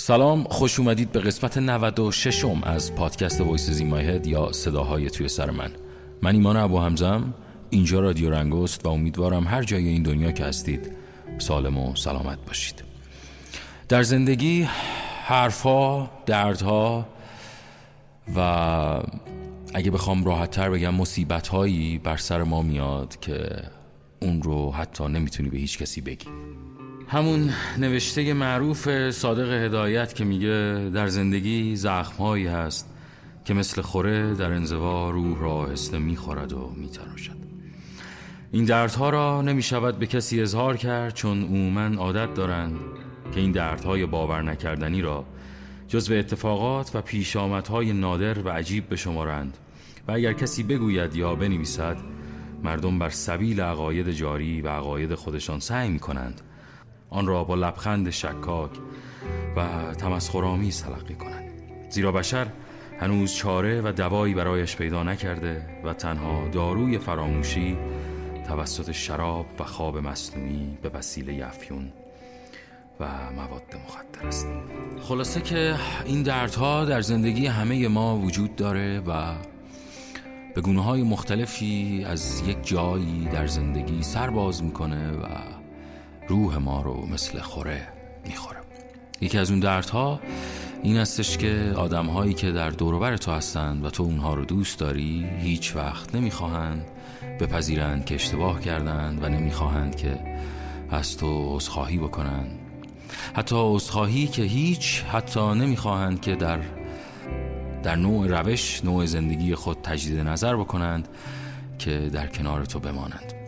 سلام خوش اومدید به قسمت 96 م از پادکست وایس زیمای یا صداهای توی سر من. من ایمان ابو همزم اینجا رادیو رنگوست و امیدوارم هر جای این دنیا که هستید سالم و سلامت باشید. در زندگی حرفها دردها و اگه بخوام راحت تر بگم مصیبت هایی بر سر ما میاد که اون رو حتی نمی‌تونی به هیچ کسی بگی. همون نوشته معروف صادق هدایت که میگه در زندگی زخمهایی هست که مثل خوره در انزوا روح را آهسته می‌خورد و میتراشد. این دردها را نمی‌شود به کسی اظهار کرد چون عموما عادت دارند که این دردهای باور نکردنی را جزو اتفاقات و پیش آمدهای نادر و عجیب بشمارند و اگر کسی بگوید یا بنویسد مردم بر سبیل عقاید جاری و عقاید خودشان سعی می کنند آن را با لبخند شکاک و تمسخرآمیز تلقی کنند. زیرا بشر هنوز چاره و دوایی برایش پیدا نکرده و تنها داروی فراموشی توسط شراب و خواب مصنوعی به وسیله افیون و مواد مخدر است. خلاصه که این دردها در زندگی همه ما وجود داره و به گونه های مختلفی از یک جایی در زندگی سر باز می‌کنه و روح ما رو مثل خوره می‌خوره. یکی از اون دردها این استش که آدم هایی که در دوروبر تو هستند و تو اونها رو دوست داری هیچ وقت نمی‌خواهند بپذیرند که اشتباه کردند و نمی‌خواهند که از تو عذرخواهی بکنند حتی عذرخواهی که هیچ حتی نمی‌خواهند که در در نوع روش نوع زندگی خود تجدید نظر بکنند که در کنار تو بمانند.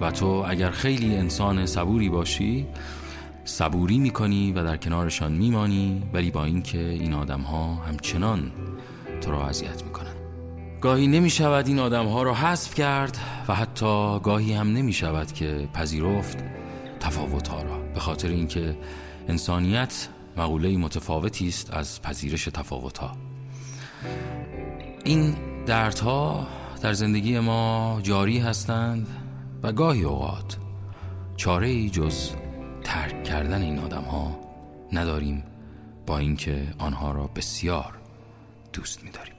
و تو اگر خیلی انسان صبوری باشی صبوری می‌کنی و در کنارشان میمانی ولی با اینکه این آدم ها همچنان تو را اذیت می‌کنن. گاهی نمی شود این آدم ها را حذف کرد و حتی گاهی هم نمی شود که پذیرفت تفاوت ها را. به خاطر اینکه انسانیت مقوله متفاوتی است از پذیرش تفاوت ها این دردها در زندگی ما جاری هستند و گاهی اوقات چاره ای جز ترک کردن این آدم ها نداریم با اینکه آنها را بسیار دوست می‌داریم.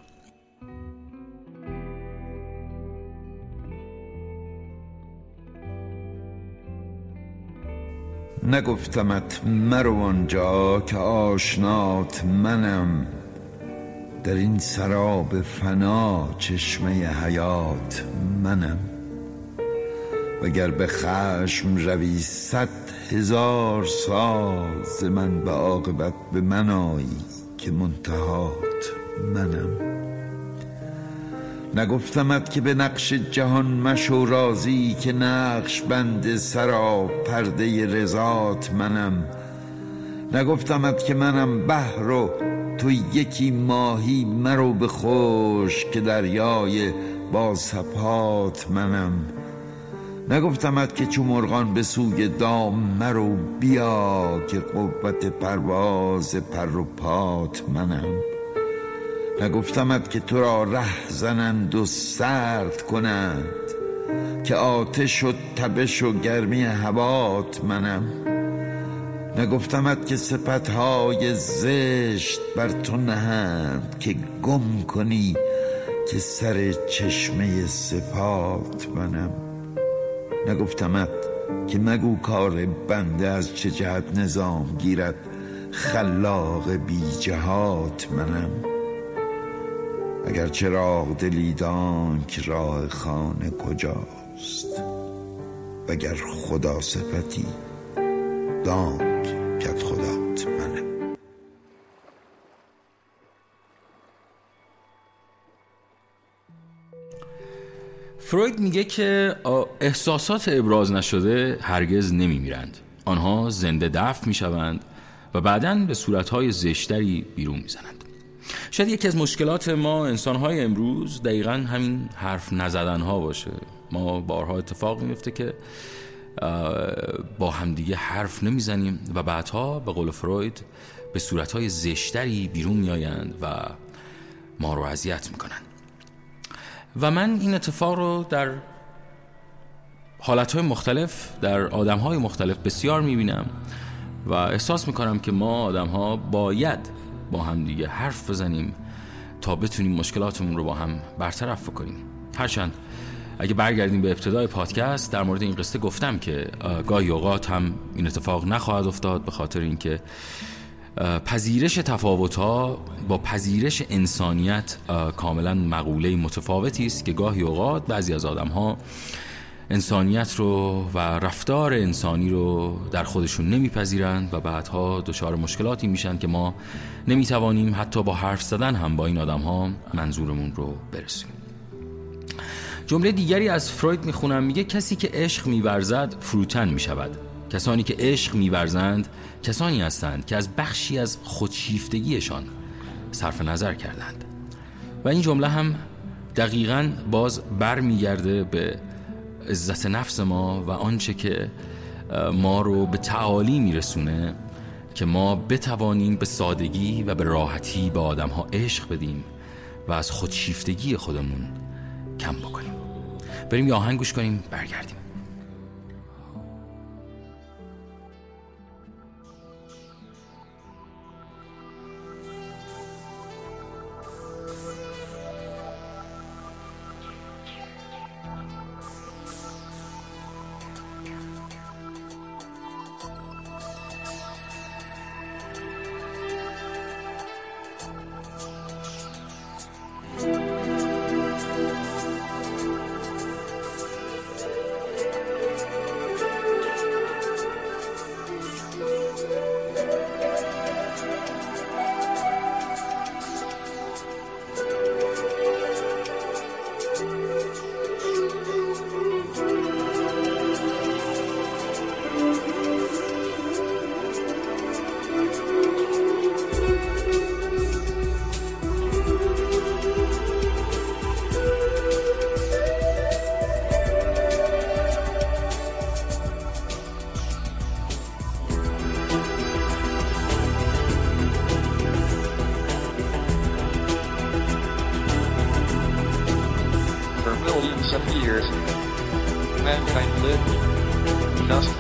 نگفتمت مرو آنجا که آشنات منم در این سراب فنا چشمه حیات منم وگر به خشم روی صد هزار ساز من به عاقبت به من آیی که منتهات منم. نگفتمت که به نقش جهان مشو رازی که نقش بند سرا پرده رضات منم. نگفتمت که منم بحر و تو یکی ماهی مرو به خوش که دریای با سپات منم. نگفتمت که چو مرغان به سوی دام مرو بیا که قوت پرواز پر و پات منم. نگفتمت که تو را ره زنند و سرد کنند که آتش و تبش و گرمی هوات منم. نگفتمت که سپتهای زشت بر تو نهند که گم کنی که سر چشمه سپات منم. نگفتمت که مگو کار بنده از چه جهت نظام گیرد؟ خلاق بی جهات منم. اگر چراغ دلیدان که راه خانه کجاست؟ وگر خدا صفتی دانک فروید میگه که احساسات ابراز نشده هرگز نمیمیرند. آنها زنده دفع می‌شوند و بعدا به صورتهای زشتری بیرون می‌زنند. شاید یکی از مشکلات ما انسانهای امروز دقیقا همین حرف نزدن ها باشه. ما بارها اتفاق میفته که با همدیگه حرف نمی‌زنیم و بعدها به قول فروید به صورتهای زشتری بیرون میآیند و ما رو اذیت می‌کنند. و من این اتفاق رو در حالتهای مختلف در آدمهای مختلف بسیار می‌بینم و احساس می‌کنم که ما آدم ها باید با هم دیگه حرف بزنیم تا بتونیم مشکلاتمون رو با هم برطرف کنیم هرچند اگه برگردیم به ابتدای پادکست در مورد این قصه گفتم که گاهی اوقات هم این اتفاق نخواهد افتاد به خاطر اینکه پذیرش تفاوت ها با پذیرش انسانیت کاملا مقوله متفاوتی است که گاهی اوقات بعضی از آدم ها انسانیت رو و رفتار انسانی رو در خودشون نمیپذیرند و بعدها دچار مشکلاتی میشن که ما نمی‌توانیم حتی با حرف زدن هم با این آدم ها منظورمون رو برسیم جمله دیگری از فروید می‌خونم میگه کسی که عشق میورزد فروتن می‌شود. کسانی که عشق میورزند کسانی هستند که از بخشی از خودشیفتگیشان صرف نظر کردند. و این جمله هم دقیقا باز برمیگرده به عزت نفس ما و آنچه که ما رو به تعالی میرسونه که ما بتوانیم به سادگی و به راحتی به آدم ها عشق بدیم و از خودشیفتگی خودمون کم بکنیم. بریم یه آهنگ گوش کنیم برگردیم.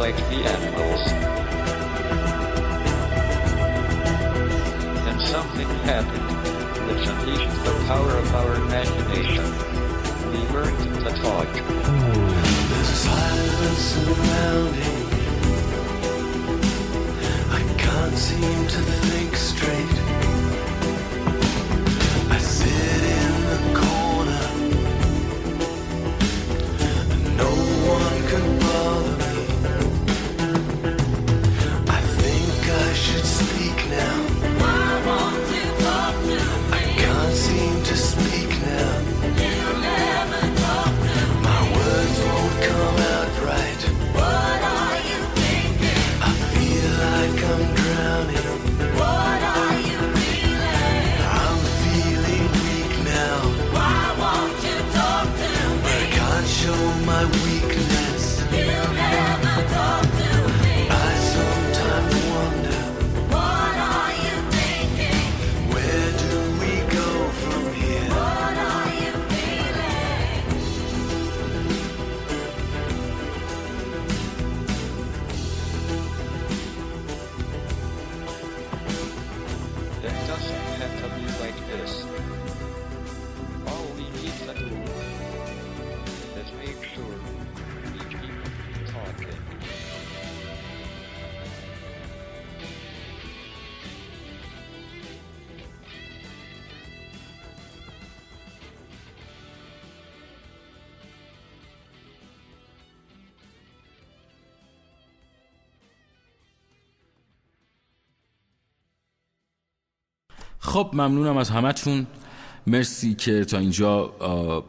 Like the animals. Then something happened, which unleashed the power of our imagination. We learned to talk. There's silence surrounding me. I can't seem to think straight. I sit in the corner. خب ممنونم از همتون. مرسی که تا اینجا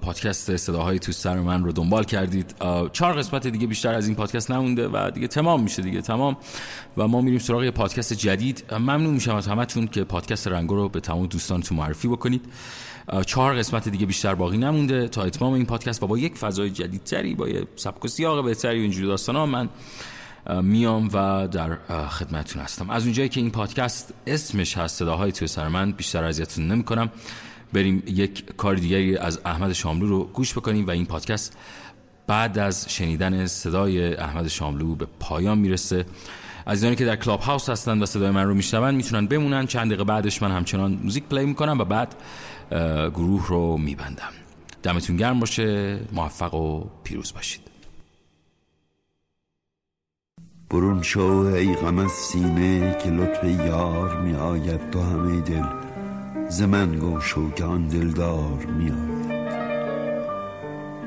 پادکست صداهای تو سر من رو دنبال کردید. چهار قسمت دیگه بیشتر از این پادکست نمونده و دیگه تمام میشه دیگه تمام. و ما میریم سراغ پادکست جدید. ممنون میشم از همتون که پادکست رنگو رو به تمام دوستانتون معرفی بکنید. چهار قسمت دیگه بیشتر باقی نمونده. تا اتمام این پادکست و با یک فضای جدیدتری با یه سبک و سیاق بهتری و اینجوری داستانا من میام و در خدمتتون هستم. از اونجایی که این پادکست اسمش هست صداهای توی سر من بیشتر اذیتتون نمی‌کنم. بریم یک کار دیگری از احمد شاملو رو گوش بکنیم و این پادکست بعد از شنیدن صدای احمد شاملو به پایان می‌رسه. عزیزانی که در Clubhouse هستن و صدای من رو میشنون می‌تونن بمونن. چند دقیقه بعدش من همچنان موزیک play می‌کنم و بعد گروه رو میبندم. دمتون گرم باشه موفق و پیروز باشید. برون شو ای غم از سینه که لطف یار می آید تو همه دل. ز من گم شو که آن دلدار می آید.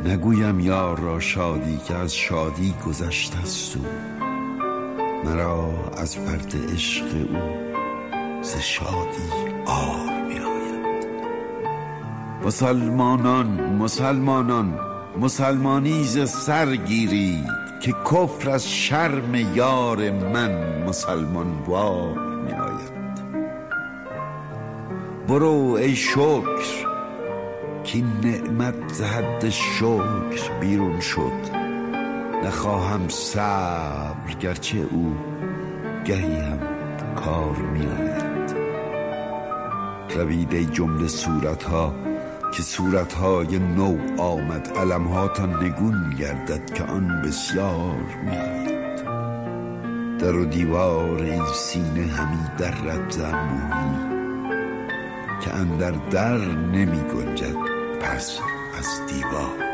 نگویم یار را شادی که از شادی گذشته است او. مرا از فرد عشق او ز شادی آر می آید. مسلمانان مسلمانان مسلمانی ز سر گیرید که کفر از شرم یار من مسلمان وار می آید برو ای شکر که نعمت ز حد شکر بیرون شد. نخواهم صبر گرچه او گهی هم کار می آید روید ای جمله صورتها که صورتهای نو آمد علمهاتان نگون گردد که آن بسیار می آید در و دیوار این سینه همی در رد زنبوهی که اندر در نمی گنجد پس از دیوار.